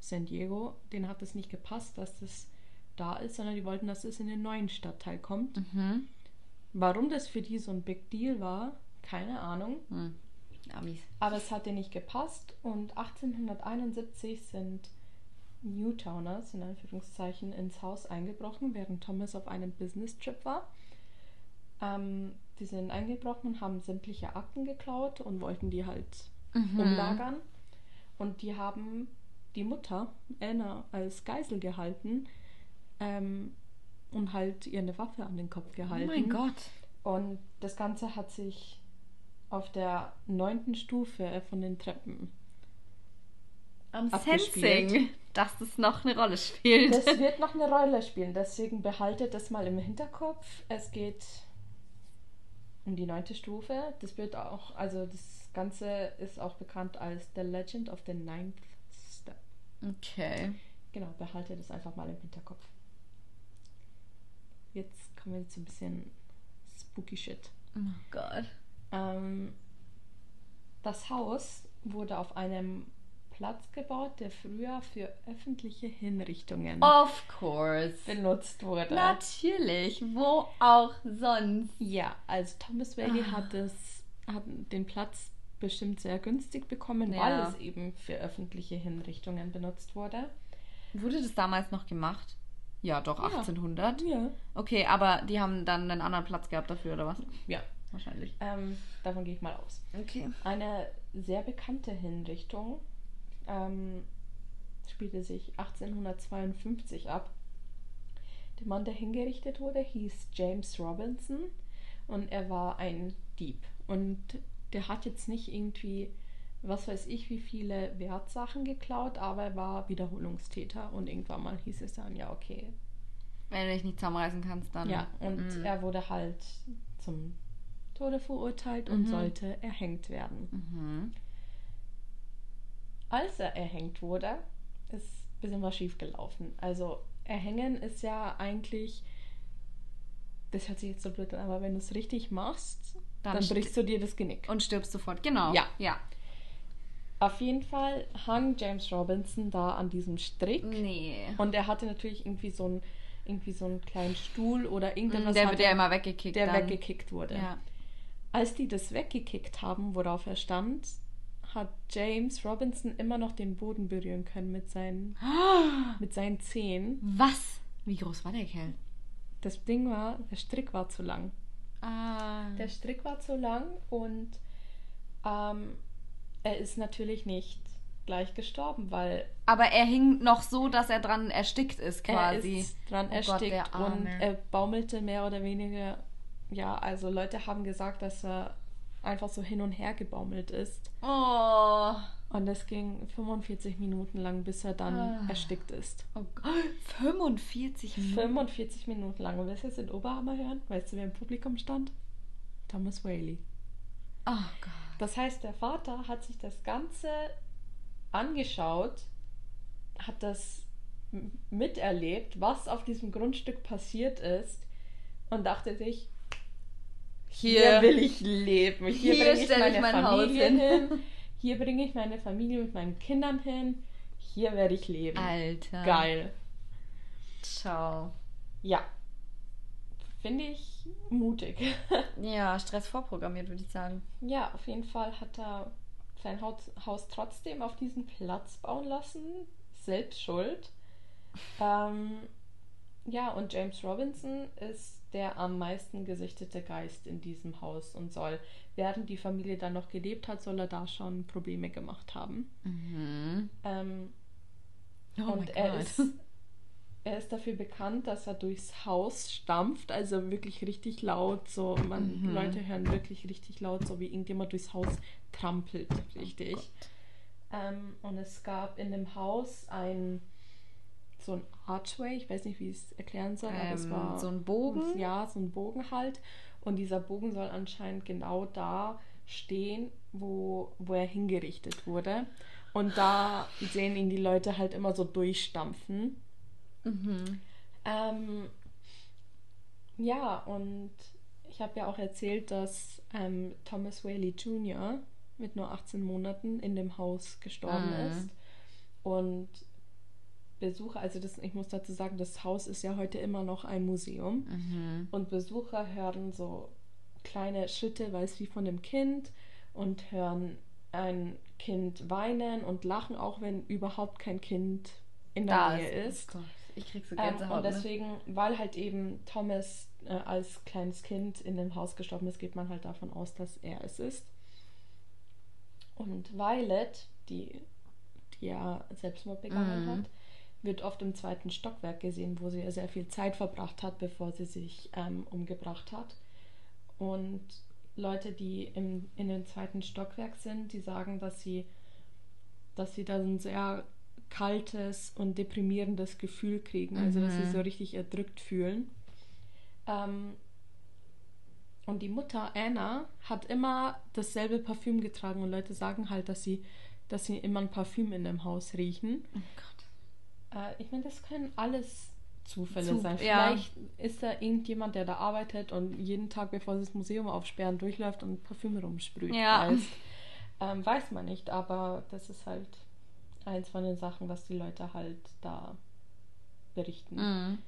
San Diego, denen hat es nicht gepasst, dass das da ist, sondern die wollten, dass es in den neuen Stadtteil kommt. Mhm. Warum das für die so ein Big Deal war, keine Ahnung. Hm. Amis. Aber es hat denen nicht gepasst. Und 1871 sind Newtowners, in Anführungszeichen, ins Haus eingebrochen, während Thomas auf einem Business-Trip war. Ähm, die sind eingebrochen und haben sämtliche Akten geklaut und wollten die halt Mhm. umlagern. Und die haben die Mutter, Anna, als Geisel gehalten ähm, und halt ihr eine Waffe an den Kopf Oh gehalten. mein Gott. Und das Ganze hat sich auf der neunten Stufe von den Treppen. Am abgespielt. Sensing, dass das noch eine Rolle spielt. Das wird noch eine Rolle spielen, deswegen behaltet das mal im Hinterkopf. Es geht um die neunte Stufe. Das wird auch, also das Ganze ist auch bekannt als The Legend of the Ninth Step. okay. Genau, behalte das einfach mal im Hinterkopf. Jetzt kommen wir zu ein bisschen spooky shit. Oh Gott. Ähm, das Haus wurde auf einem Platz gebaut, der früher für öffentliche Hinrichtungen Of course. benutzt wurde. Natürlich. Wo auch sonst. Ja, also Thomas Whaley Ah. hat, es, hat den Platz bestimmt sehr günstig bekommen, Ja. weil es eben für öffentliche Hinrichtungen benutzt wurde. Wurde das damals noch gemacht? Ja, doch, Ja. 1800. Ja. Okay, aber die haben dann einen anderen Platz gehabt dafür, oder was? Ja, Wahrscheinlich. ähm, davon gehe ich mal aus. Okay. Eine sehr bekannte Hinrichtung ähm, spielte sich 1852 ab. Der Mann, der hingerichtet wurde, hieß James Robinson und er war ein Dieb. Und der hat jetzt nicht irgendwie, was weiß ich, wie viele Wertsachen geklaut, aber er war Wiederholungstäter und irgendwann mal hieß es dann, ja, okay. Wenn du dich nicht zusammenreißen kannst, dann. Ja, und Mm. er wurde halt zum Tode verurteilt und Mhm. sollte erhängt werden. Mhm. Als er erhängt wurde, ist ein bisschen was schief gelaufen. Also erhängen ist ja eigentlich, das hört sich jetzt so blöd an, aber wenn du es richtig machst, Dann dann, st- brichst du dir das Genick. Und stirbst sofort. Genau. Ja. Ja. Auf jeden Fall hang James Robinson da an diesem Strick Nee. und er hatte natürlich irgendwie so einen, irgendwie so einen kleinen Stuhl oder irgendetwas, Mm, Der hatte, wird ja immer weggekickt. der dann. weggekickt wurde. Ja. Als die das weggekickt haben, worauf er stand, hat James Robinson immer noch den Boden berühren können mit seinen, mit seinen Zehen. Was? Wie groß war der Kerl? Das Ding war, der Strick war zu lang. Ah. Der Strick war zu lang und ähm, er ist natürlich nicht gleich gestorben, weil Aber er hing noch so, dass er dran erstickt ist, er quasi. ist dran Oh Gott, erstickt Arme. und er baumelte mehr oder weniger. Ja, also Leute haben gesagt, dass er einfach so hin und her gebaumelt ist. Oh. Und es ging 45 Minuten lang, bis er dann Ah. erstickt ist. oh Gott. 45 Minuten. 45 Minuten lang. Und willst du jetzt den Oberhammer hören? Weißt du, wer im Publikum stand? Thomas Whaley. Oh Gott. Das heißt, der Vater hat sich das Ganze angeschaut, hat das miterlebt, was auf diesem Grundstück passiert ist und dachte sich, hier, will ich leben. Hier, hier bringe ich stell ich meine mein Familie hin." Hier bringe ich meine Familie mit meinen Kindern hin. Hier werde ich leben. Alter. Geil. Ciao. Ja. finde ich mutig. Ja, Stress vorprogrammiert, würde ich sagen. ja, auf jeden Fall hat er sein Haus, Haus trotzdem auf diesen Platz bauen lassen. Selbst schuld. ähm, ja, und James Robinson ist der am meisten gesichtete Geist in diesem Haus und soll, während die Familie dann noch gelebt hat, soll er da schon Probleme gemacht haben. Mhm. Ähm, Oh und er ist, er ist dafür bekannt, dass er durchs Haus stampft, also wirklich richtig laut, so man Mhm. Leute hören wirklich richtig laut, so wie irgendjemand durchs Haus trampelt, richtig. ähm, und es gab in dem Haus ein so ein Archway, ich weiß nicht, wie ich es erklären soll, aber es Ähm, war so ein Bogen? Ja, so ein Bogen halt. Und dieser Bogen soll anscheinend genau da stehen, wo, wo er hingerichtet wurde. Und da sehen ihn die Leute halt immer so durchstampfen. Mhm. Ähm, ja, und ich habe ja auch erzählt, dass ähm, Thomas Whaley Jr. mit nur 18 Monaten in dem Haus gestorben Mhm. ist. Und Besucher, also das, ich muss dazu sagen, das Haus ist ja heute immer noch ein Museum. Mhm. Und Besucher hören so kleine Schritte, weil es wie von einem Kind und hören ein Kind weinen und lachen, auch wenn überhaupt kein Kind in der Da Nähe ist. ist. Oh ich krieg so Ähm, Gänsehaut. und ne? deswegen, weil halt eben Thomas äh, als kleines Kind in dem Haus gestorben ist, geht man halt davon aus, dass er es ist. Und Violet, die, die ja Selbstmord begangen Mhm. hat, wird oft im zweiten Stockwerk gesehen, wo sie ja sehr viel Zeit verbracht hat, bevor sie sich ähm, umgebracht hat. Und Leute, die im, in dem zweiten Stockwerk sind, die sagen, dass sie, dass sie da ein sehr kaltes und deprimierendes Gefühl kriegen, also dass sie Mhm. so richtig erdrückt fühlen. Ähm, und die Mutter Anna hat immer dasselbe Parfüm getragen und Leute sagen halt, dass sie, dass sie immer ein Parfüm in dem Haus riechen. oh ich meine, das können alles Zufälle Zu- sein. ja. Vielleicht ist da irgendjemand, der da arbeitet und jeden Tag, bevor sie das Museum aufsperren, durchläuft und Parfüm rumsprüht. Ja. Weiß, ähm, weiß man nicht, aber das ist halt eins von den Sachen, was die Leute halt da berichten. Mhm.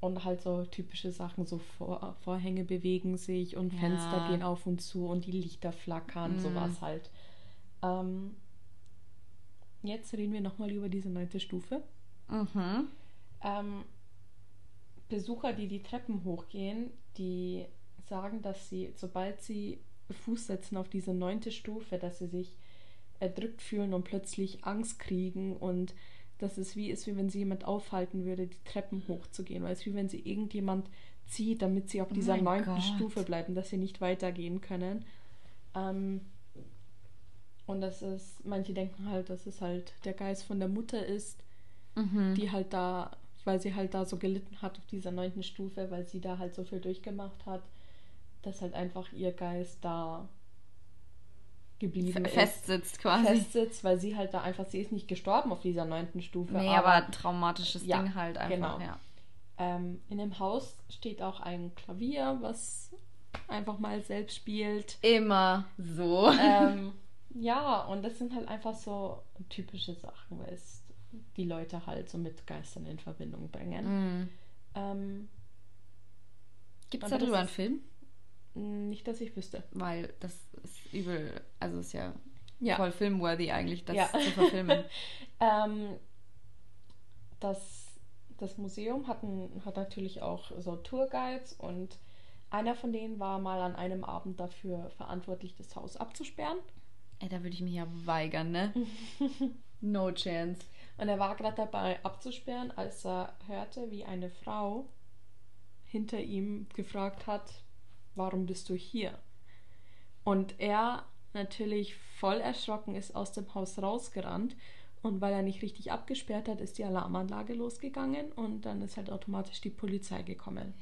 Und halt so typische Sachen, so Vor Vorhänge bewegen sich und Ja. Fenster gehen auf und zu und die Lichter flackern, Mhm. sowas halt. Ähm, jetzt reden wir nochmal über diese neunte Stufe. Mhm. Ähm, Besucher, die die Treppen hochgehen, die sagen, dass sie, sobald sie Fuß setzen auf diese neunte Stufe, dass sie sich erdrückt fühlen und plötzlich Angst kriegen und dass es wie ist, wie wenn sie jemand aufhalten würde, die Treppen hochzugehen, weil es wie wenn sie irgendjemand zieht, damit sie auf Oh dieser mein neunten Gott. Stufe bleiben, dass sie nicht weitergehen können. Ähm, und das ist, manche denken halt, dass es halt der Geist von der Mutter ist, Mhm. die halt da, weil sie halt da so gelitten hat auf dieser neunten Stufe, weil sie da halt so viel durchgemacht hat, dass halt einfach ihr Geist da geblieben ist. Festsitzt quasi. Festsitzt, weil sie halt da einfach, sie ist nicht gestorben auf dieser neunten Stufe. nee, aber ein traumatisches Ja, Ding halt einfach, genau. ja. ähm, in dem Haus steht auch ein Klavier, was einfach mal selbst spielt. Immer so. ähm, ja, und das sind halt einfach so typische Sachen, weil es die Leute halt so mit Geistern in Verbindung bringen. Mhm. Ähm, Gibt es darüber einen Film? nicht, dass ich wüsste. Weil das ist übel, also ist ja, Ja. voll filmworthy eigentlich, das Ja. zu verfilmen. Ähm, das, das Museum hat, ein, hat natürlich auch so Tourguides und einer von denen war mal an einem Abend dafür verantwortlich, das Haus abzusperren. Ey, da würde ich mich ja weigern, ne? no chance. Und er war gerade dabei abzusperren, als er hörte, wie eine Frau hinter ihm gefragt hat, warum bist du hier? Und er natürlich voll erschrocken ist aus dem Haus rausgerannt. Und weil er nicht richtig abgesperrt hat, ist die Alarmanlage losgegangen und dann ist halt automatisch die Polizei gekommen.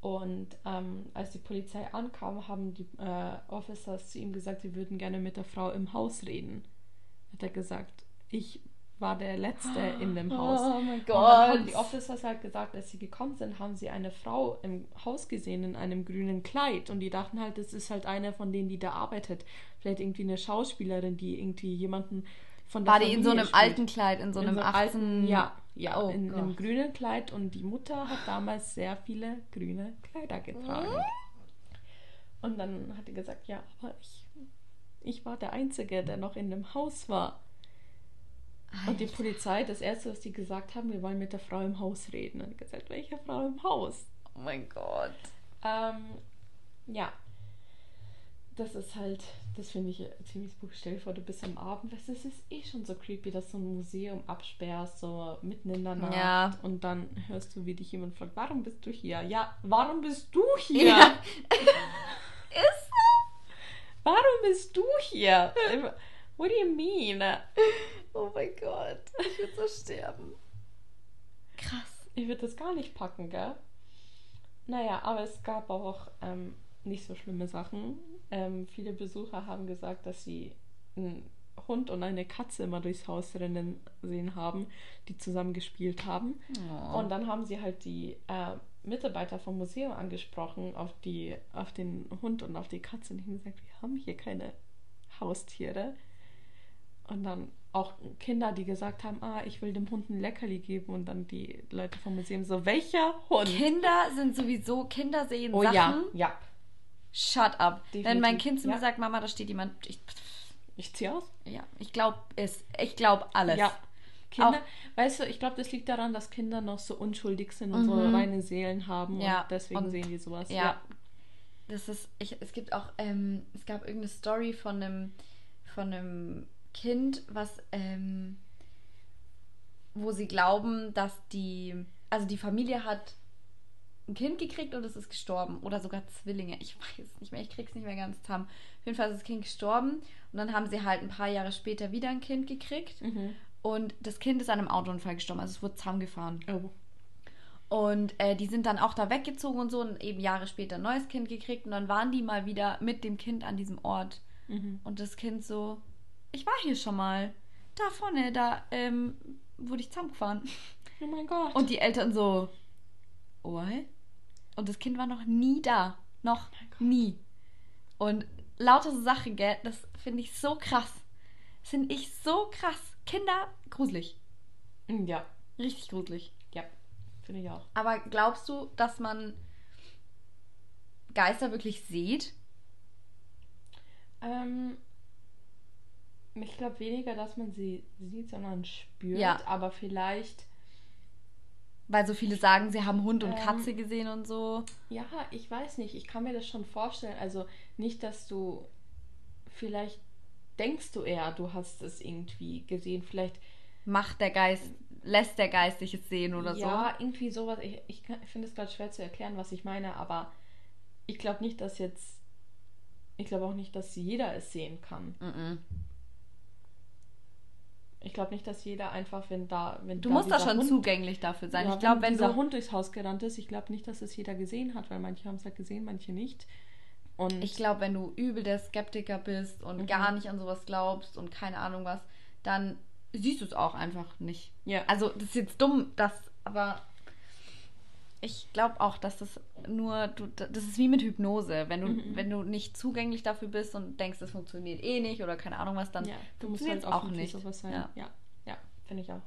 Und ähm, als die Polizei ankam, haben die äh, Officers zu ihm gesagt, sie würden gerne mit der Frau im Haus reden. Hat er gesagt, ich war der Letzte in dem Haus. Oh mein Und dann haben Gott. die Officers halt gesagt, als sie gekommen sind, haben sie eine Frau im Haus gesehen in einem grünen Kleid. Und die dachten halt, das ist halt eine von denen, die da arbeitet. Vielleicht irgendwie eine Schauspielerin, die irgendwie jemanden von War die in so Familie einem spielt. alten Kleid, in so In einem so 18... alten, ja, ja, Oh in einem Gott. grünen Kleid und die Mutter hat damals sehr viele grüne Kleider getragen. Und dann hat die gesagt, ja, aber ich, ich war der Einzige, der noch in dem Haus war. Und die. Polizei, das erste, was die gesagt haben, wir wollen mit der Frau im Haus reden. Und gesagt, welche Frau im Haus? Oh mein Gott. Ähm, ja. Das ist halt, das finde ich ziemlich spooky. Stell dir vor, du bist am Abend, weißt du, es ist eh schon so creepy, dass du ein Museum absperrst, so mitten in der Nacht. Ja. Und dann hörst du, wie dich jemand fragt, warum bist du hier? Ja, warum bist du hier? Ja. Ist so. Warum bist du hier? What do you mean? Oh mein Gott. Ich würde so sterben. Krass. Ich würde das gar nicht packen, gell? Naja, aber es gab auch ähm, nicht so schlimme Sachen. Ähm, viele Besucher haben gesagt, dass sie einen Hund und eine Katze immer durchs Haus rennen sehen haben, die zusammen gespielt haben. Oh. Und dann haben sie halt die äh, Mitarbeiter vom Museum angesprochen auf, die, auf den Hund und auf die Katze und haben gesagt, wir haben hier keine Haustiere. Und dann auch Kinder, die gesagt haben, ah, ich will dem Hund ein Leckerli geben und dann die Leute vom Museum so, welcher Hund? Kinder sind sowieso, Kinder sehen oh Sachen. ja, ja. Shut up. Wenn mein Definitiv, Kind zu mir ja. sagt, Mama, da steht jemand. Ich, Ich zieh aus. ja, ich glaube es. Ich glaube alles. Ja. Kinder, weißt du, ich glaube, das liegt daran, dass Kinder noch so unschuldig sind und so Mhm. reine Seelen haben Ja, und deswegen und- sehen die sowas. Ja. Das ist, ich, es gibt auch, ähm, es gab irgendeine Story von einem, von einem Kind, was, ähm, wo sie glauben, dass die, also die Familie hat ein Kind gekriegt und es ist gestorben. Oder sogar Zwillinge. Ich weiß es nicht mehr, ich krieg's nicht mehr ganz zusammen. Auf jeden Fall ist das Kind gestorben und dann haben sie halt ein paar Jahre später wieder ein Kind gekriegt. Mhm. Und das Kind ist an einem Autounfall gestorben, also es wurde zusammengefahren. Oh. Und äh, die sind dann auch da weggezogen und so und eben Jahre später ein neues Kind gekriegt und dann waren die mal wieder mit dem Kind an diesem Ort. Mhm. Und das Kind so, ich war hier schon mal. Da vorne, da ähm, wurde ich zusammengefahren. Oh mein Gott. Und die Eltern so, what? Und das Kind war noch nie da. Noch Gott. nie. Und lauter so Sachen, gell, das finde ich so krass. Finde ich so krass. Kinder, gruselig. ja, Richtig gruselig. ja, finde ich auch. Aber glaubst du, dass man Geister wirklich sieht? Ähm, ich glaube weniger, dass man sie sieht, sondern spürt. Ja. Aber vielleicht, Weil so viele sagen, sie haben Hund und Ähm. Katze gesehen und so. ja, ich weiß nicht. Ich kann mir das schon vorstellen. Also nicht, dass du vielleicht denkst du eher, du hast es irgendwie gesehen. Vielleicht Macht der Geist, lässt der Geist dich es sehen oder ja, irgendwie sowas. Ich, ich, finde es gerade schwer zu erklären, was ich meine, aber ich glaube nicht, dass jetzt. Ich glaube auch nicht, dass jeder es sehen kann. so? Mm-mm. Ich glaube nicht, dass jeder einfach, wenn da, wenn Du da musst da dieser schon Hund, zugänglich dafür sein. Ja, ich glaube, wenn dieser du. Hund durchs Haus gerannt ist, ich glaube nicht, dass es jeder gesehen hat, weil manche haben es halt gesehen, manche nicht. Und Ich glaube, wenn du übel der Skeptiker bist und Mhm. gar nicht an sowas glaubst und keine Ahnung was, dann siehst du es auch einfach nicht. ja, Also, das ist jetzt dumm, das, aber ich glaube auch, dass das nur, du, das ist wie mit Hypnose. Wenn du, Mhm. wenn du nicht zugänglich dafür bist und denkst, das funktioniert eh nicht oder keine Ahnung was, dann ja, funktioniert halt es auch offen für nicht. sowas sein. Ja. Ja, ja, finde ich auch.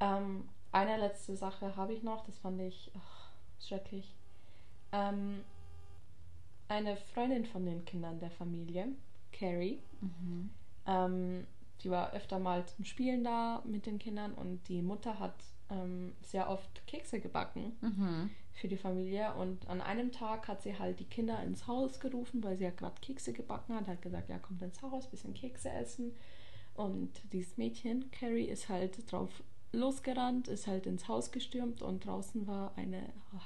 Ähm, eine letzte Sache habe ich noch, das fand ich ach, schrecklich. Ähm, eine Freundin von den Kindern der Familie, Carrie, Mhm. Ähm, die war öfter mal zum Spielen da mit den Kindern und die Mutter hat ähm, sehr oft Kekse gebacken Mhm. für die Familie und an einem Tag hat sie halt die Kinder ins Haus gerufen, weil sie ja gerade Kekse gebacken hat, hat gesagt, ja kommt ins Haus, bisschen Kekse essen und dieses Mädchen, Carrie, ist halt drauf losgerannt, ist halt ins Haus gestürmt und draußen war eine oh,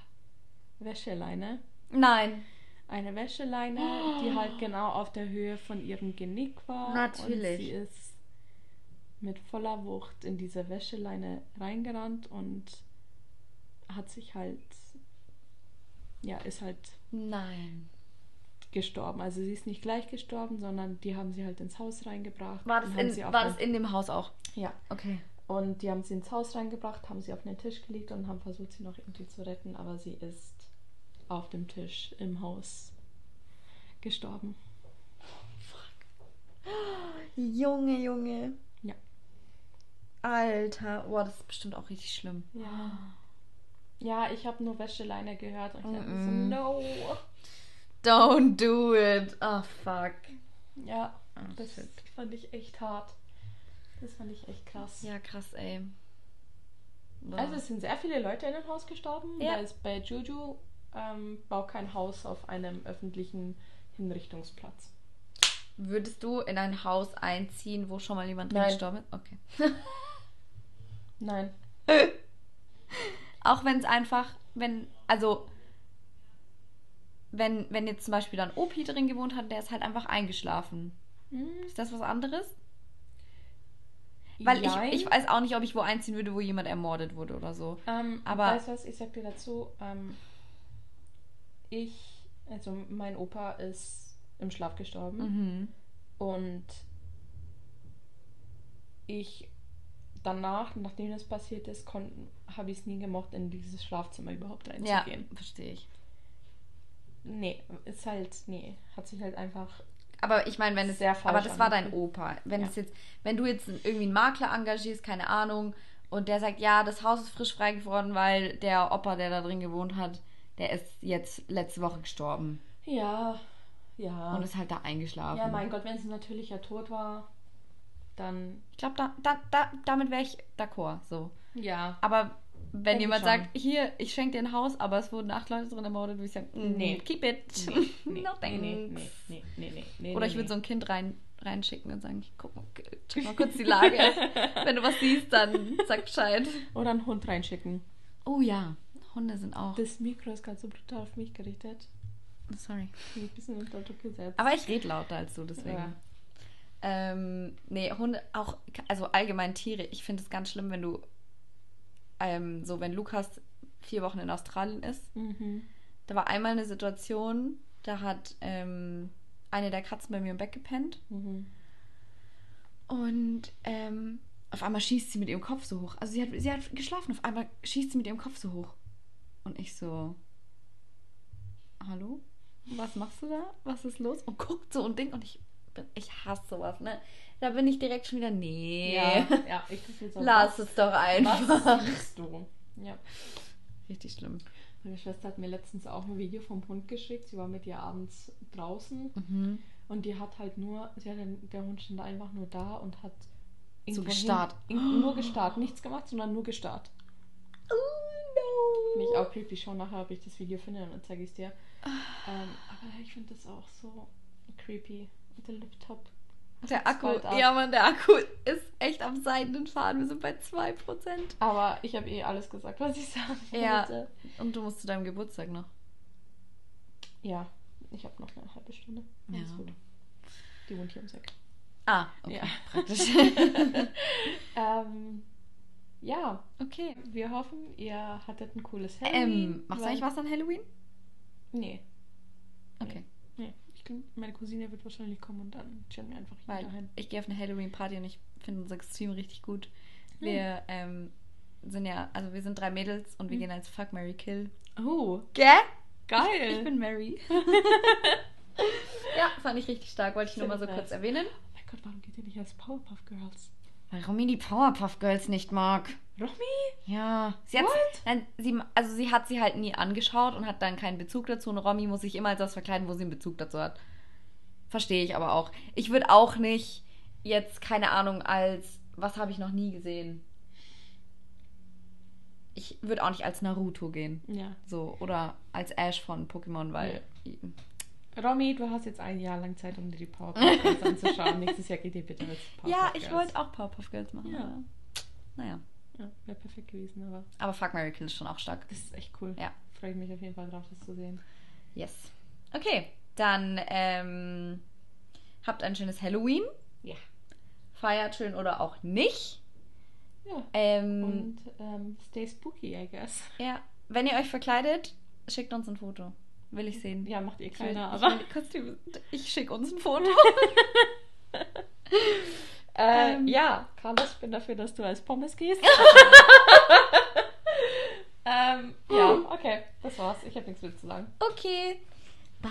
Wäscheleine Nein. eine Wäscheleine, die halt genau auf der Höhe von ihrem Genick war. Natürlich. Und sie ist mit voller Wucht in diese Wäscheleine reingerannt und hat sich halt, ja, ist halt Nein. gestorben. Also sie ist nicht gleich gestorben, sondern die haben sie halt ins Haus reingebracht. War das, in, war das in dem Haus auch? Ja. Okay. Und die haben sie ins Haus reingebracht, haben sie auf den Tisch gelegt und haben versucht, sie noch irgendwie zu retten, aber sie ist auf dem Tisch im Haus gestorben. Junge, Junge. Alter, boah, das ist bestimmt auch richtig schlimm. Ja. Ja, ich habe nur Wäscheleine gehört und ich dachte so, no. Don't do it. Oh, fuck. Ja, Oh, das shit. fand ich echt hart. Das fand ich echt krass. Ja, krass, ey. Boah. Also es sind sehr viele Leute in dem Haus gestorben. Ja. Da ist bei Juju ähm, bau kein Haus auf einem öffentlichen Hinrichtungsplatz. Würdest du in ein Haus einziehen, wo schon mal jemand drin Nein. gestorben ist? Okay. Nein. Auch wenn es einfach, wenn, also, wenn, wenn jetzt zum Beispiel dann Opi drin gewohnt hat, der ist halt einfach eingeschlafen. Ist das was anderes? Weil ich, ich weiß auch nicht, ob ich wo einziehen würde, wo jemand ermordet wurde oder so. Ähm, Aber- aber weißt du was, ich sag dir dazu, ähm, ich, also mein Opa ist im Schlaf gestorben Mhm. und ich danach, nachdem das passiert ist, habe ich es nie gemocht, in dieses Schlafzimmer überhaupt Ja, reinzugehen. verstehe ich. Nee, ist halt, nee, hat sich halt einfach, Aber ich meine, wenn es Sehr falsch aber das war dein. Opa. Wenn Ja. es jetzt, wenn du jetzt irgendwie einen Makler engagierst, keine Ahnung, und der sagt, ja, das Haus ist frisch frei geworden, weil der Opa, der da drin gewohnt hat, der ist jetzt letzte Woche gestorben ja, ja. und ist halt da eingeschlafen. ja, mein Gott, wenn es ein natürlicher Tod war, dann, Ich glaube, da, da, da, damit wäre ich d'accord. So. ja. Aber wenn Denk jemand sagt, hier, ich schenke dir ein Haus, aber es wurden acht Leute drin ermordet, würde ich sagen, mm, Nee. keep it. Nee, nee, no nee, thanks. nee, nee, nee, nee, nee, nee, Oder ich würde so ein Kind rein, reinschicken und sagen, guck mal, check mal kurz die Lage. Wenn du was siehst, dann sag Bescheid. Oder einen Hund reinschicken. Oh ja, Hunde sind auch. Das Mikro ist gerade so brutal auf mich gerichtet. Sorry. Ich bin ein bisschen unter Druck gesetzt. Aber ich rede lauter als du, deswegen. Ja. Ähm, nee, Hunde, auch, also allgemein Tiere. Ich finde es ganz schlimm, wenn du, ähm, so wenn Lukas vier Wochen in Australien ist. Mhm. Da war einmal eine Situation, da hat ähm, eine der Katzen bei mir im Bett gepennt Mhm. und ähm, auf einmal schießt sie mit ihrem Kopf so hoch. Also sie hat, sie hat geschlafen, auf einmal schießt sie mit ihrem Kopf so hoch. Und ich so, hallo? Was machst du da? Was ist los? Und guckt so und Ding und ich bin, ich hasse sowas, ne? Da bin ich direkt schon wieder, nee. Ja, ja, ich jetzt auch Lass was- es doch einfach. Was siehst du? Ja. Richtig schlimm. Meine Schwester hat mir letztens auch ein Video vom Hund geschickt. Sie war mit ihr abends draußen Mhm. und die hat halt nur, sie hat, dann- der Hund stand einfach nur da und hat irgendwo gestarrt. hin- in- nur gestarrt, nichts gemacht, sondern nur gestarrt. Oh Finde ich auch creepy. Schau nachher, ob ich das Video finde und dann zeige ich es dir. Ähm, aber ich finde das auch so creepy. Der Laptop. Der Akku, ja man, der Akku ist echt am seidenen Faden. Wir sind bei 2%. Aber ich habe eh alles gesagt, was ich sagen Ja. wollte. Und du musst zu deinem Geburtstag noch. Ja, ich habe noch eine halbe Stunde. Ja. Gut. Die wohnt hier um Eck. Ah, okay. Ja. Praktisch. ähm, ja, okay. wir hoffen, ihr hattet ein cooles Halloween. Ähm, machst du eigentlich was an Halloween? Nee. Okay. Nee. Ich meine Cousine wird wahrscheinlich kommen und dann chillen wir einfach hier Weil daheim. ich gehe auf eine Halloween-Party und ich finde unser Kostüm richtig gut. Wir ähm, sind ja, also wir sind drei Mädels und wir Mhm. gehen als Fuck, Mary Kill. Oh, Gell? geil. Ich bin Mary. ja, fand ich richtig stark. Wollte ich nur mal so ich kurz nice. erwähnen. Oh mein Gott, warum geht ihr nicht als Powerpuff Girls? Weil Romy die Powerpuff Girls nicht mag. Romy? Ja. Sie hat, nein, sie, also sie hat sie halt nie angeschaut und hat dann keinen Bezug dazu. Und Romy muss sich immer als das verkleiden, wo sie einen Bezug dazu hat. Verstehe ich aber auch. Ich würde auch nicht jetzt, keine Ahnung, als, was habe ich noch nie gesehen? Ich würde auch nicht als Naruto gehen. Ja. So, oder als Ash von Pokémon, weil. Romy, du hast jetzt ein Jahr lang Zeit, um dir die Powerpuff Girls anzuschauen. Nächstes Jahr geht ihr bitte als Powerpuff Ja, ich Girls. wollte auch Powerpuff Girls machen. Ja. Naja. Ja, wäre perfekt gewesen, aber Aber Fuck Mary Kill ist schon auch stark. das ist echt cool. Ja. Freue ich mich auf jeden Fall drauf, das zu sehen. Yes. Okay, dann ähm, habt ein schönes Halloween. Ja. Feiert schön oder auch nicht. Ja. Ähm, Und ähm, stay spooky, I guess. ja, wenn ihr euch verkleidet, schickt uns ein Foto. Will ich sehen. Ja, macht ihr Ich will, keiner, ich, aber. will Kostüme. ich schicke uns ein Foto. Äh, Ähm. ja, Carlos, ich bin dafür, dass du als Pommes gehst. ähm, ja, okay, das war's. Ich habe nichts mehr zu sagen. Okay. Bye.